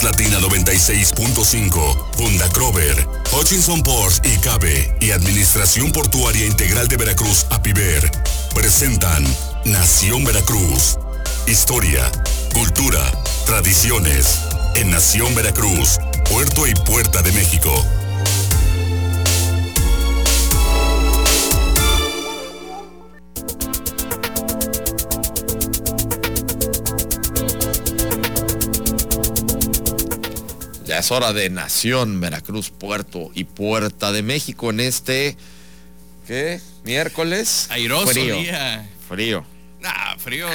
Latina 96.5, Funda Crover, Hutchinson Ports y Cabe y Administración Portuaria Integral de Veracruz, APIVER, presentan Nación Veracruz. Historia, cultura, tradiciones. En Nación Veracruz, Puerto y Puerta de México. Es hora de Nación, Veracruz, Puerto y Puerta de México en este, ¿qué? Miércoles. Airoso frío. día. Frío. Ah, fríos,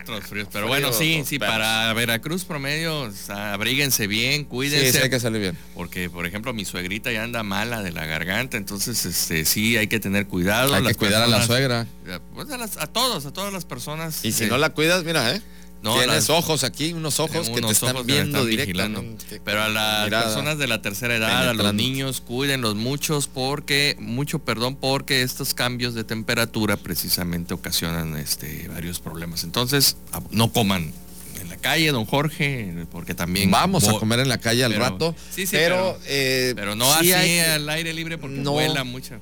otros fríos. Pero bueno, sí, sí, perros. para Veracruz promedio, o sea, abríguense bien, cuídense. sí, hay que salir bien. Porque, por ejemplo, mi suegrita ya anda mala de la garganta, entonces este sí hay que tener cuidado. Hay que cuidar a la suegra. Pues, a, las- a todos, a todas las personas. Y si eh, no la cuidas, mira, ¿eh? No, Tienes las- ojos aquí, unos ojos que te unos están ojos que me viendo están vigilando. directamente. Pero a las Mirada. personas de la tercera edad, a los niños, cuídenlos muchos porque, mucho perdón, porque estos cambios de temperatura precisamente ocasionan este, varios problemas. Entonces, no coman en la calle, don Jorge, porque también... Vamos a comer en la calle al pero- rato. Sí, sí, pero, pero- eh, Pero no sí así hay al aire libre porque No. vuela mucho.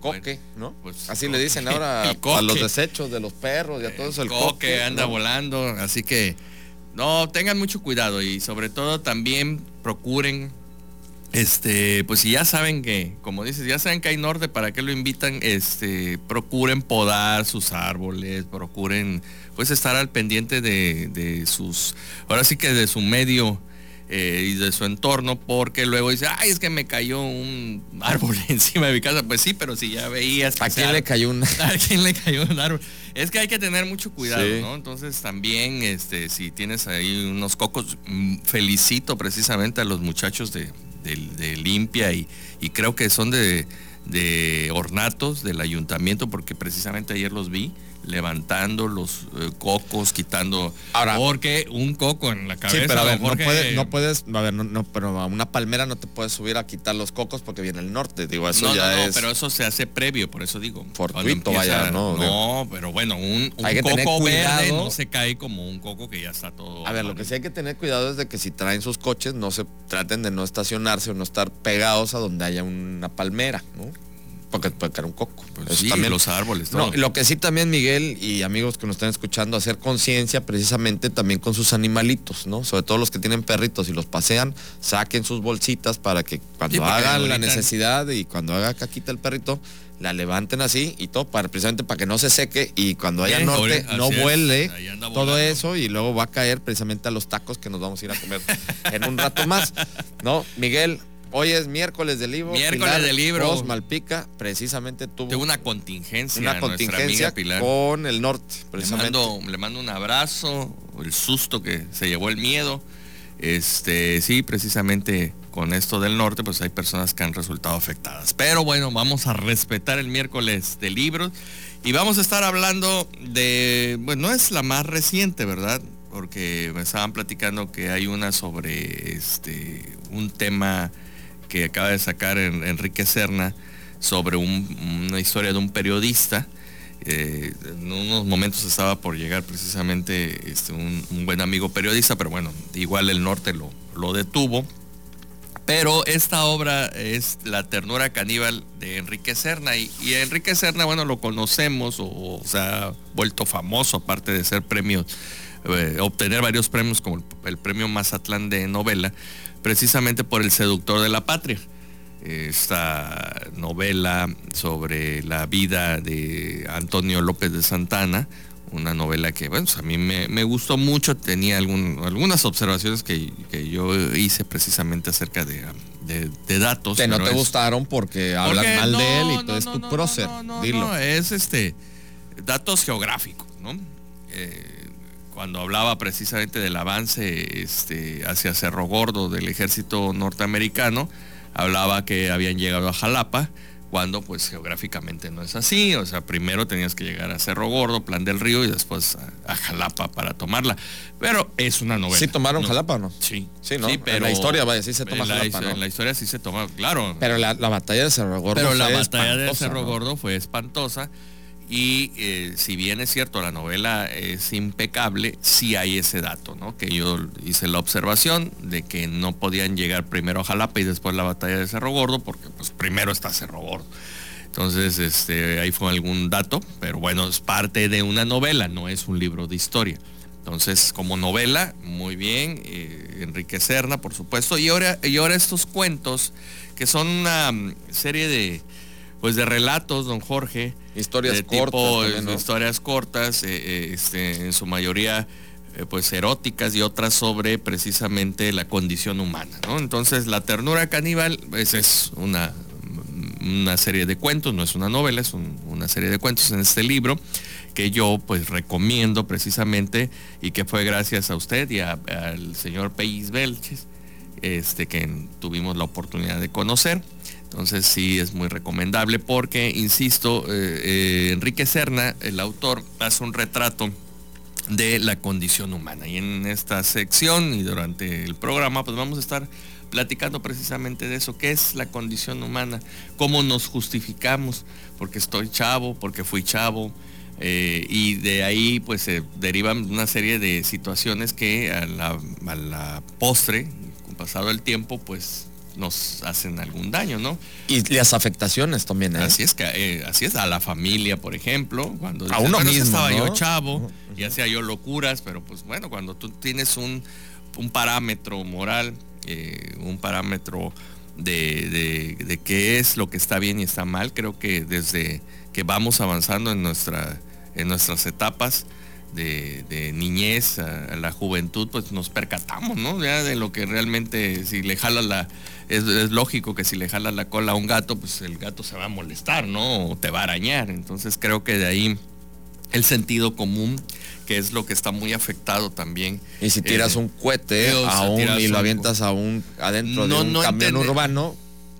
Coque, ¿no? pues, Así coque. le dicen ahora a, los desechos de los perros y a todo eso. El coque, coque anda ¿no? volando, así que no tengan mucho cuidado y sobre todo también procuren este, pues si ya saben que, como dices, ya saben que hay norte, ¿para qué lo invitan? Este, procuren podar sus árboles, procuren pues estar al pendiente de, de sus, ahora sí que de su medio eh, y de su entorno, porque luego dice, ay, es que me cayó un árbol encima de mi casa. Pues sí, pero si ya veías que ¿A quién le árbol- cayó una? ¿A quién le cayó un árbol? Es que hay que tener mucho cuidado, Sí. ¿no? Entonces también, este, si tienes ahí unos cocos, mm, felicito precisamente a los muchachos de, de- de limpia y, y creo que son de, de ornatos del ayuntamiento porque precisamente ayer los vi levantando los eh, cocos, quitando... Ahora- porque un coco en la cabeza... Sí, pero a ver, don no puedes, no puedes, a ver, no, no, pero a una palmera no te puedes subir a quitar los cocos porque viene el norte, digo, eso no, ya no, es... pero eso se hace previo, por eso digo. Fortuito, cuando vaya, ¿no? No, pero bueno, un, un Hay que tener coco verde cuidado. no se cae como un coco que ya está todo. A ver, lo que sí hay que tener cuidado es de que si traen sus coches, no se traten de no estacionarse o no estar pegados a donde haya una palmera, ¿no? Porque puede caer un coco. Pues Eso sí, también. los árboles, No, lo que sí también, Miguel y amigos que nos están escuchando, hacer conciencia precisamente también con sus animalitos, ¿no? Sobre todo los que tienen perritos y los pasean, saquen sus bolsitas para que cuando hagan la necesidad y cuando haga caquita el perrito, la levanten así y todo, para, precisamente para que no se seque y cuando haya norte no es. vuele todo eso y luego va a caer precisamente a los tacos que nos vamos a ir a comer en un rato más. ¿No? Miguel, hoy es miércoles del libro. Miércoles del libro. Malpica precisamente tuvo Tengo una contingencia. una contingencia amiga Pilar. con el norte, Le precisamente. mando, le mando un abrazo, el susto que se llevó el miedo. Este, sí, precisamente con esto del norte, pues hay personas que han resultado afectadas. Pero bueno, vamos a respetar el miércoles de libros y vamos a estar hablando de, bueno, no es la más reciente, ¿verdad? Porque me estaban platicando que hay una sobre este un tema que acaba de sacar en- Enrique Serna sobre un- una historia de un periodista. Eh, en unos momentos estaba por llegar precisamente este, un, buen amigo periodista, pero bueno, igual el norte lo, lo detuvo. Pero esta obra es La ternura caníbal de Enrique Serna. Y, y Enrique Serna, bueno, lo conocemos o, o se ha vuelto famoso, aparte de ser premio, eh, obtener varios premios como el, el premio Mazatlán de novela, precisamente por El seductor de la patria. Esta novela sobre la vida de Antonio López de Santana, una novela que, bueno, a mí me, me gustó mucho, tenía algún- algunas observaciones que, que yo hice precisamente acerca de, de- de datos. Que no te es- gustaron porque hablan porque mal de él y no, tú es no, tu prócer. Dilo. es este datos geográficos, ¿no? Eh, cuando hablaba precisamente del avance este, hacia Cerro Gordo del ejército norteamericano, hablaba que habían llegado a Jalapa, cuando pues geográficamente no es así, o sea, primero tenías que llegar a Cerro Gordo, Plan del Río y después a, a Jalapa para tomarla. Pero es una novela. ¿Sí tomaron ¿no? Jalapa o no? Sí. Sí, ¿no? En la historia, vaya, sí se toma en la, Jalapa, ¿no? En la historia sí se toma, claro. Pero la, la batalla de Cerro Gordo Pero la batalla de Cerro. Gordo fue espantosa. Y eh, si bien es cierto, la novela es impecable, sí hay ese dato, ¿no? Que yo hice la observación de que no podían llegar primero a Jalapa y después la batalla de Cerro Gordo, porque pues primero está Cerro Gordo. Entonces, este, ahí fue algún dato, pero bueno, es parte de una novela, no es un libro de historia. Entonces, como novela, muy bien, eh, Enrique Serna, por supuesto. Y ahora, y ahora estos cuentos, que son una serie de, pues de relatos, don Jorge. Historias cortas. Historias cortas, eh, eh, este, en su mayoría pues eróticas y otras sobre precisamente la condición humana. Entonces la ternura caníbal pues, es una, una serie de cuentos, no es una novela, es una serie de cuentos en este libro que yo pues recomiendo precisamente y que fue gracias a usted y al señor Peis Belches, este, que tuvimos la oportunidad de conocer. Entonces sí es muy recomendable porque, insisto, eh, eh, Enrique Serna, el autor, hace un retrato de la condición humana. Y en esta sección y durante el programa, pues vamos a estar platicando precisamente de eso, qué es la condición humana, cómo nos justificamos, porque estoy chavo, porque fui chavo, eh, y de ahí pues se derivan una serie de situaciones que a la, postre, con pasado el tiempo, pues nos hacen algún daño, ¿no? Y las afectaciones también, ¿eh? Así es que eh, así es a la familia, por ejemplo, cuando a uno mismo, estaba yo chavo y hacía yo locuras, pero pues bueno, cuando tú tienes un, parámetro moral, un parámetro de, de qué es lo que está bien y está mal, creo que desde que vamos avanzando en nuestra en nuestras etapas de, niñez a, la juventud, pues nos percatamos, ¿no? Ya de lo que realmente, si le jala la, es, lógico que si le jala la cola a un gato, pues el gato se va a molestar, ¿no? O te va a arañar. Entonces creo que de ahí el sentido común, que es lo que está muy afectado también. Y si tiras eh, un cohete y lo avientas a un, adentro de un camión urbano,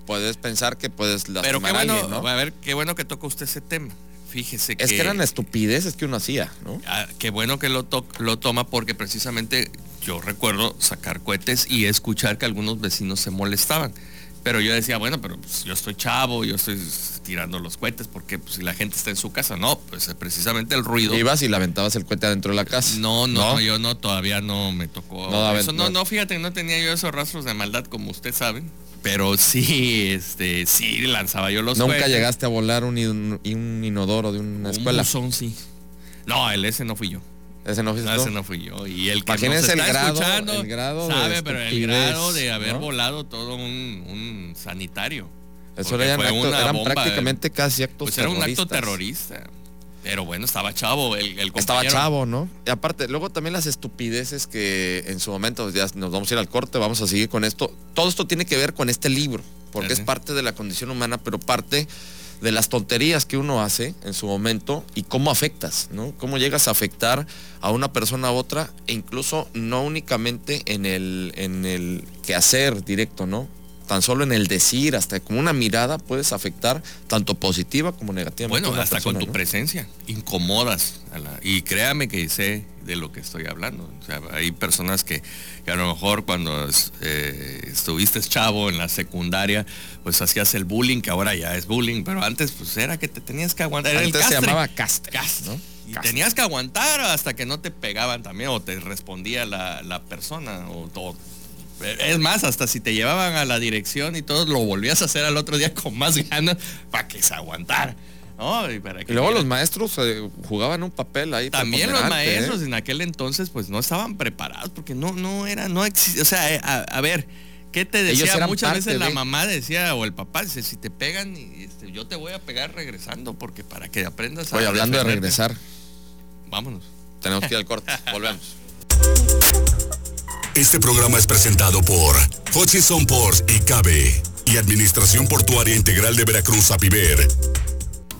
puedes pensar que puedes lastimar Pero qué bueno, a, ver, qué bueno que toca usted ese tema. Fíjese que... Es que eran estupideces que uno hacía, ¿no? Ah, qué bueno que lo, lo toma porque precisamente yo recuerdo sacar cohetes y escuchar que algunos vecinos se molestaban. Pero yo decía, bueno, pero pues, yo estoy chavo, yo estoy tirando los cohetes, porque pues, si la gente está en su casa, no, pues precisamente el ruido. ¿Ibas y lamentabas el cohete adentro de la casa? No, no, yo no, todavía no me tocó. No, eso, no, no, fíjate, no tenía yo esos rastros de maldad como usted sabe pero sí, este, sí lanzaba yo los ¿Nunca llegaste a volar un, un, inodoro de una escuela? Un sí. No, el ese no fui yo. Ese no, no ese no fui yo. Y el que nos está el grado, escuchando, el grado sabe, pero el grado de haber volado todo un, sanitario. Eso era eran prácticamente casi actos Pues era un acto terrorista. Pero bueno, estaba chavo el, el Estaba chavo, ¿no? Y aparte, luego también las estupideces que en su momento, ya nos vamos a ir al corte, vamos a seguir con esto. Todo esto tiene que ver con este libro, porque es parte de la condición humana, pero parte de las tonterías que uno hace en su momento y cómo afectas, ¿no? Cómo llegas a afectar a una persona a otra e incluso no únicamente en el, en el quehacer directo, ¿no? Tan solo en el decir, hasta como una mirada, puedes afectar tanto positiva como negativa. Bueno, hasta con tu presencia, incomodas. y créame que sé de lo que estoy hablando. O sea, hay personas que, a lo mejor cuando eh, estuviste chavo en la secundaria, pues hacías el bullying, que ahora ya es bullying, pero antes pues era que te tenías que aguantar. Antes se llamaba castre. Y tenías que aguantar hasta que no te pegaban también o te respondía la, persona o todo es más, hasta si te llevaban a la dirección y todo, lo volvías a hacer al otro día con más ganas para que se aguantara. Y, luego los maestros eh, jugaban un papel ahí. También los maestros ¿eh? en aquel entonces pues no estaban preparados porque no, no era, no existía. O sea, eh, a, ver, ¿qué te decía? Muchas veces la mamá decía o el papá dice, si te pegan, este, yo te voy a pegar regresando porque para que aprendas a... Oye, hablando de regresar. Vámonos. Tenemos que ir al corte. Volvemos. Este programa es presentado por Hutchison Ports y Cabe y Administración Portuaria Integral de Veracruz, APIVER.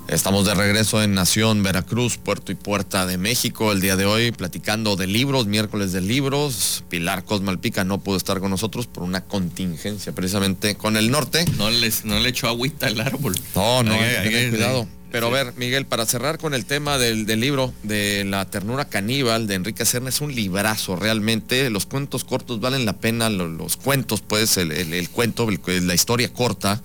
Estamos de regreso en Nación, Veracruz, Puerto y Puerta de México. El día de hoy platicando de libros, miércoles de libros. Pilar Cosmalpica no pudo estar con nosotros por una contingencia precisamente con el norte. No, les, no le echó agüita al árbol. No, no, hay, cuidado. Pero a ver, Miguel, para cerrar con el tema del, libro de La ternura caníbal de Enrique Serna, es un librazo realmente. Los cuentos cortos valen la pena, los, cuentos, pues, el, cuento, la historia corta,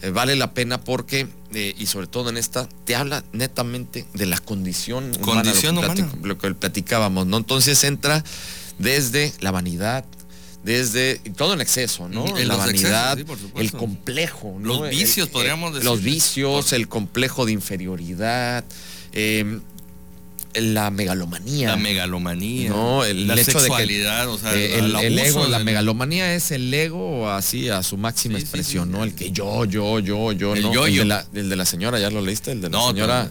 eh, vale la pena porque eh, y sobre todo en esta, te habla netamente de la condición, condición humana, lo, que platicábamos, ¿no? Entonces entra desde la vanidad, desde todo en exceso, ¿no? En la vanidad, el complejo, los vicios, podríamos decir. Los vicios, el complejo de inferioridad. Eh, la megalomanía. La megalomanía. No, el, la hecho sexualidad, de o sea, eh, el, ego, la megalomanía es el ego así a su máxima expresión, ¿no? El que yo, yo, yo, yo, el no. Yo, el, yo. De la, el de la señora, ¿ya lo leíste? El de la no, señora.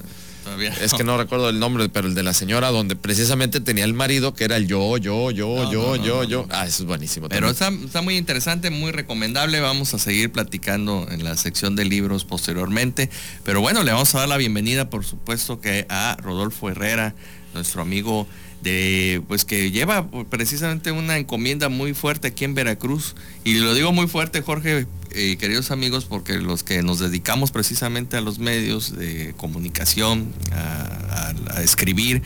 Todavía, es que no recuerdo el nombre, pero el de la señora donde precisamente tenía el marido que era el yo, yo, yo, No, yo, no, yo, yo. Ah, eso es buenísimo. Pero está, está muy interesante, muy recomendable. Vamos a seguir platicando en la sección de libros posteriormente. Pero bueno, le vamos a dar la bienvenida, por supuesto, que a Rodolfo Herrera, nuestro amigo de pues que lleva precisamente una encomienda muy fuerte aquí en Veracruz. Y lo digo muy fuerte Jorge eh, queridos amigos porque los que nos dedicamos precisamente a los medios de comunicación a, escribir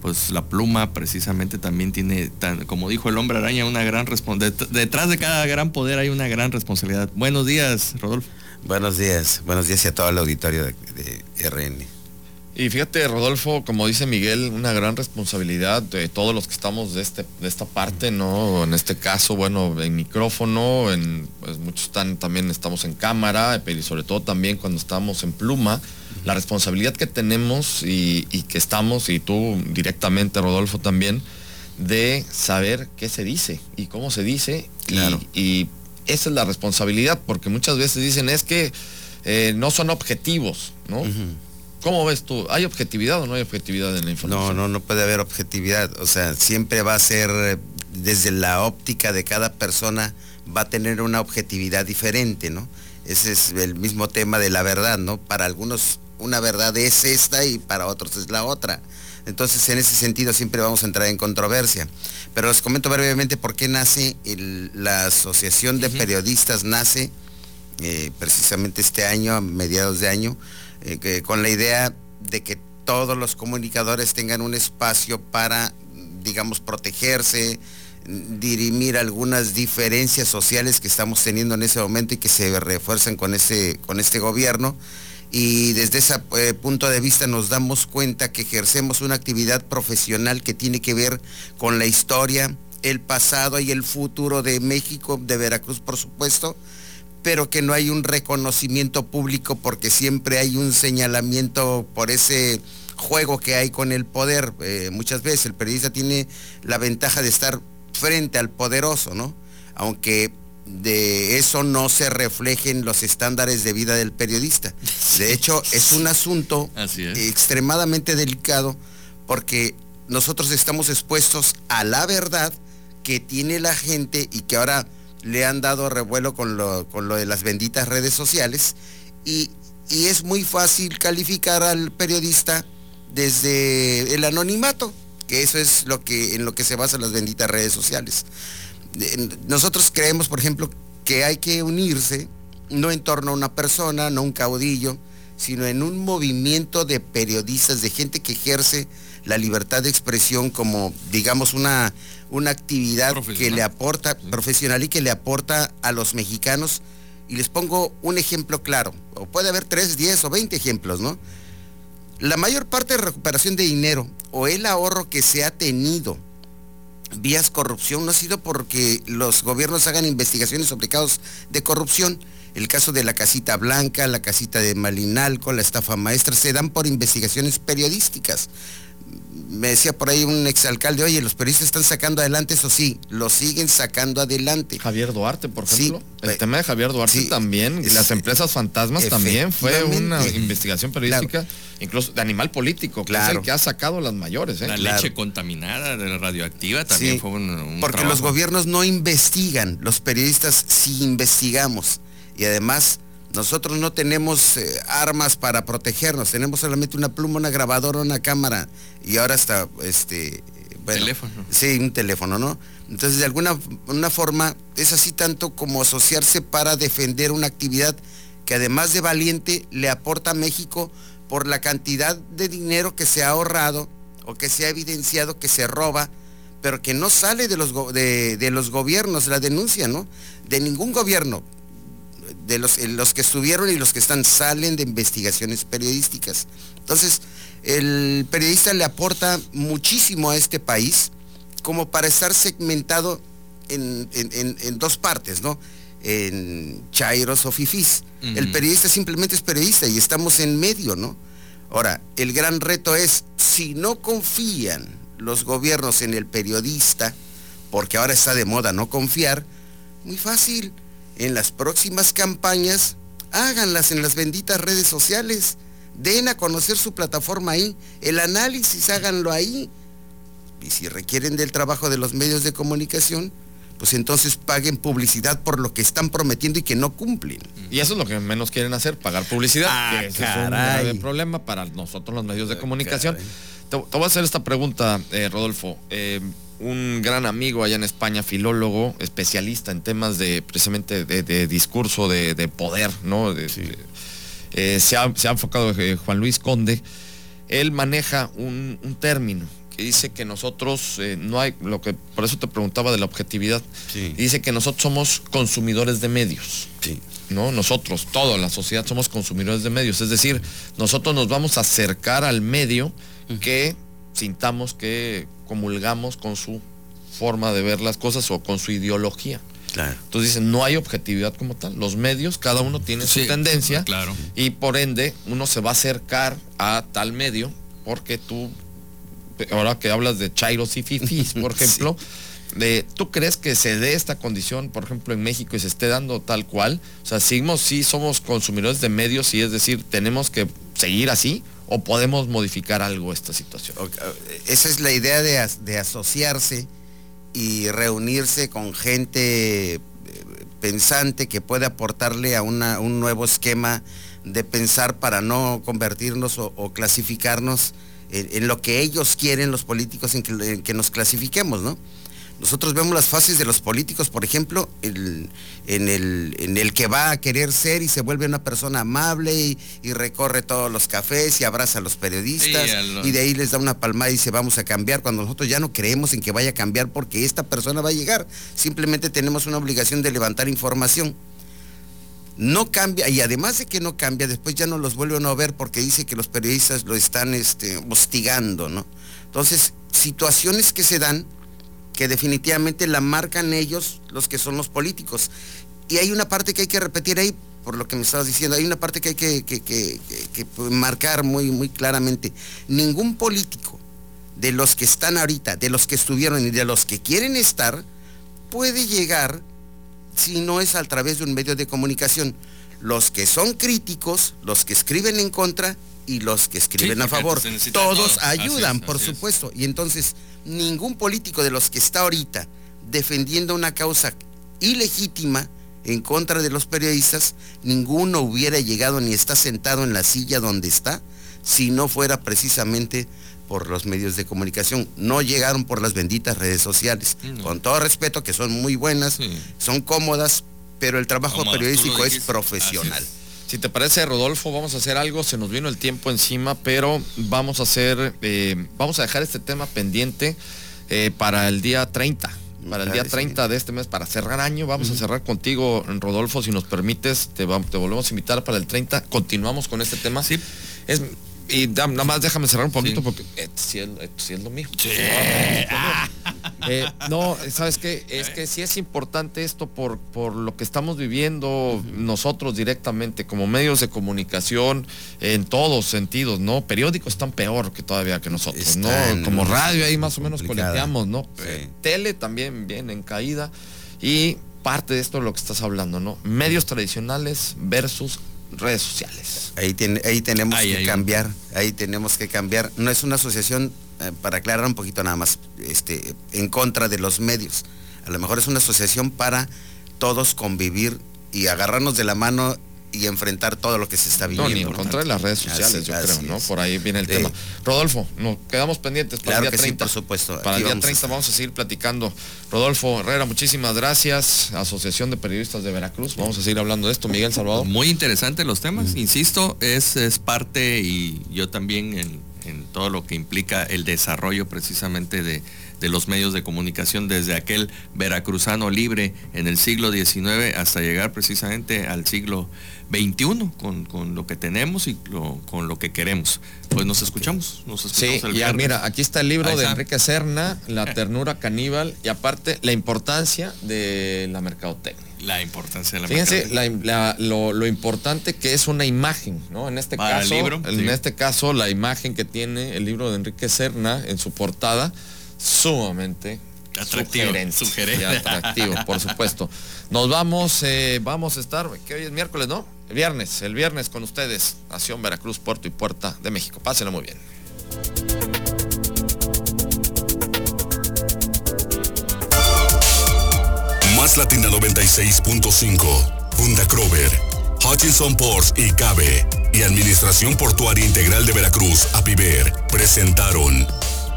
pues la pluma precisamente también tiene como dijo el hombre araña una gran responsabilidad detrás de cada gran poder hay una gran responsabilidad. Buenos días Rodolfo. Buenos días, buenos días y a todo el auditorio de RN. Y fíjate, Rodolfo, como dice Miguel, una gran responsabilidad de todos los que estamos de, este, de esta parte, ¿no? En este caso, bueno, en micrófono, en, pues muchos están, también estamos en cámara, pero y sobre todo también cuando estamos en pluma, la responsabilidad que tenemos y, y que estamos, y tú directamente, Rodolfo, también, de saber qué se dice y cómo se dice. y- Claro. y esa es la responsabilidad, porque muchas veces dicen es que eh, no son objetivos, ¿no? ¿Cómo ves tú? ¿Hay objetividad o no hay objetividad en la No, información? no, no puede haber objetividad. O sea, siempre va a ser eh, desde la óptica de cada persona va a tener una objetividad diferente, ¿no? Ese es el mismo tema de la verdad, ¿no? Para algunos una verdad es esta y para otros es la otra. Entonces, en ese sentido siempre vamos a entrar en controversia. Pero les comento brevemente por qué nace el- la Asociación de. Periodistas, nace eh, precisamente este año, a mediados de año, eh, con la idea de que todos los comunicadores tengan un espacio para, digamos, protegerse, dirimir algunas diferencias sociales que estamos teniendo en ese momento y que se refuerzan con, ese, con este gobierno. Y desde ese eh, punto de vista nos damos cuenta que ejercemos una actividad profesional que tiene que ver con la historia, el pasado y el futuro de México, de Veracruz por supuesto, pero que no hay un reconocimiento público porque siempre hay un señalamiento por ese juego que hay con el poder. Eh, muchas veces el periodista tiene la ventaja de estar frente al poderoso, ¿no? Aunque de eso no se reflejen los estándares de vida del periodista. De hecho, es un asunto Así es. extremadamente delicado porque nosotros estamos expuestos a la verdad que tiene la gente y que ahora le han dado revuelo con lo, con lo de las benditas redes sociales y, y es muy fácil calificar al periodista desde el anonimato, que eso es lo que, en lo que se basan las benditas redes sociales. Nosotros creemos, por ejemplo, que hay que unirse no en torno a una persona, no un caudillo, sino en un movimiento de periodistas, de gente que ejerce la libertad de expresión como, digamos, una, una actividad que le aporta, profesional y que le aporta a los mexicanos. Y les pongo un ejemplo claro, o puede haber 3, 10 o 20 ejemplos, ¿no? La mayor parte de recuperación de dinero o el ahorro que se ha tenido vías corrupción no ha sido porque los gobiernos hagan investigaciones sobre casos de corrupción. El caso de la casita blanca, la casita de Malinalco, la estafa maestra, se dan por investigaciones periodísticas. Me decía por ahí un exalcalde, oye, los periodistas están sacando adelante, eso sí, lo siguen sacando adelante. Javier Duarte, por Sí, ejemplo. el eh, tema de Javier Duarte sí, también, es- las empresas fantasmas también fue una investigación periodística, incluso de animal político, que es Claro. el que ha sacado las mayores. ¿eh? la claro. leche contaminada de la radioactiva también Sí, fue un, un Porque trabajo. los gobiernos no investigan, los periodistas sí investigamos. Y además, nosotros no tenemos eh, armas para protegernos, tenemos solamente una pluma, una grabadora, una cámara y ahora hasta este bueno, Teléfono. Sí, un teléfono, ¿no? Entonces, de alguna una forma, es así tanto como asociarse para defender una actividad que además de valiente le aporta a México por la cantidad de dinero que se ha ahorrado o que se ha evidenciado que se roba, pero que no sale de los, de los gobiernos, la denuncia, ¿no? De ningún gobierno. De los, los que estuvieron y los que están salen de investigaciones periodísticas. Entonces, el periodista le aporta muchísimo a este país como para estar segmentado en, dos partes, ¿no? En chairos o fifís. El periodista simplemente es periodista y estamos en medio, ¿no? Ahora, el gran reto es, si no confían los gobiernos en el periodista, porque ahora está de moda no confiar, muy fácil, en las próximas campañas, háganlas en las benditas redes sociales, den a conocer su plataforma ahí, el análisis háganlo ahí. Y si requieren del trabajo de los medios de comunicación, pues entonces paguen publicidad por lo que están prometiendo y que no cumplen. Y eso es lo que menos quieren hacer, pagar publicidad. Ah, es un grave problema para nosotros los medios de ah, comunicación. Te, voy a hacer esta pregunta, eh, Rodolfo. Eh, un gran amigo allá en España, filólogo, especialista en temas de precisamente de, discurso, de, poder, ¿no? Eh, se, ha, enfocado Juan Luis Conde. Él maneja un, un término que dice que nosotros eh, no hay, lo que por eso te preguntaba de la objetividad, dice que nosotros somos consumidores de medios. ¿no? Nosotros, toda la sociedad somos consumidores de medios. Es decir, nosotros nos vamos a acercar al medio que sintamos que comulgamos con su forma de ver las cosas o con su ideología. Entonces dicen, no hay objetividad como tal. Los medios, cada uno tiene su tendencia. Claro. Y por ende, uno se va a acercar a tal medio porque tú ahora que hablas de chairos y fifis, por ejemplo, de, ¿tú crees que se dé esta condición, por ejemplo, en México y se esté dando tal cual? O sea, seguimos, sí somos consumidores de medios y es decir, tenemos que seguir así o podemos modificar algo esta situación. Esa es la idea de, asociarse y reunirse con gente eh, pensante que puede aportarle a un nuevo esquema de pensar para no convertirnos o clasificarnos en, lo que ellos quieren los políticos en que, nos clasifiquemos, ¿no? Nosotros vemos las fases de los políticos, por ejemplo, en, el, que va a querer ser y se vuelve una persona amable y, recorre todos los cafés y abraza a los periodistas y de ahí les da una palmada y dice vamos a cambiar cuando nosotros ya no creemos en que vaya a cambiar porque esta persona va a llegar. Simplemente tenemos una obligación de levantar información no cambia, y además de que no cambia, después ya no los vuelve a ver porque dice que los periodistas lo están este, hostigando, ¿no? Entonces, situaciones que se dan que definitivamente la marcan ellos, los que son los políticos. Y hay una parte que hay que repetir ahí, por lo que me estabas diciendo, hay una parte que hay que, marcar muy, muy claramente. Ningún político de los que están ahorita, de los que estuvieron y de los que quieren estar, puede llegar si no es a través de un medio de comunicación. Los que son críticos, los que escriben en contra y los que escriben a favor. Todos ayudan, por supuesto. Y entonces, ningún político de los que está ahorita defendiendo una causa ilegítima en contra de los periodistas, ninguno hubiera llegado ni está sentado en la silla donde está si no fuera precisamente por los medios de comunicación, no llegaron por las benditas redes sociales. Con todo respeto, que son muy buenas, son cómodas, pero el trabajo periodístico es profesional. Si te parece, Rodolfo, vamos a hacer algo, se nos vino el tiempo encima, pero vamos a hacer, eh, vamos a dejar este tema pendiente eh, para el día 30 para el día 30 de este mes, para cerrar año. Vamos a cerrar contigo, Rodolfo, si nos permites, te, te, volvemos a invitar para el 30. Continuamos con este tema. Sí. Es, y nada más déjame cerrar un poquito porque si es, lo mío. Eh, no, ¿sabes qué? Es que sí es importante esto por, por lo que estamos viviendo nosotros directamente como medios de comunicación en todos sentidos, ¿no? Periódicos están peor que todavía que nosotros, ¿no? Como radio ahí más o menos coleteamos, ¿no? Eh, tele también viene en caída y parte de esto es lo que estás hablando, ¿no? Medios tradicionales versus redes sociales. Ahí, ahí tenemos que cambiar, ahí tenemos que cambiar. No es una asociación, eh, para aclarar un poquito nada más, este, en contra de los medios. A lo mejor es una asociación para todos convivir y agarrarnos de la mano y enfrentar todo lo que se está viviendo. No, ni en contra de las redes sociales, yo creo, ¿no? Por ahí viene el tema. Rodolfo, nos quedamos pendientes para el día 30. por supuesto. Para el día 30 vamos a seguir platicando. Rodolfo Herrera, muchísimas gracias. Asociación de Periodistas de Veracruz. Vamos a seguir hablando de esto. Miguel Salvador. Muy interesante los temas, insisto, es, es parte y yo también en, en todo lo que implica el desarrollo precisamente de de los medios de comunicación desde aquel veracruzano libre en el siglo XIX hasta llegar precisamente al siglo XXI con, lo que tenemos y con lo que queremos. Pues nos escuchamos, nos escuchamos sí, ya mira, aquí está el libro de Enrique Serna, La ternura caníbal y aparte la importancia de la mercadotecnia. La importancia de la Fíjense lo, importante que es una imagen, ¿no? En este caso, en este caso, la imagen que tiene el libro de Enrique Serna en su portada, sumamente atractivo, sugerente, atractivo, por supuesto. Nos vamos, eh, vamos a estar, que hoy es miércoles, ¿no? El viernes, el viernes con ustedes, Nación Veracruz, Puerto y Puerta de México. Pásenlo muy bien. Más Latina 96.5, Funda Crover, Hutchinson Ports y Cabe y Administración Portuaria Integral de Veracruz, APIVER, presentaron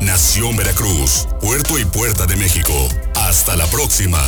Nación Veracruz, Puerto y Puerta de México. Hasta la próxima.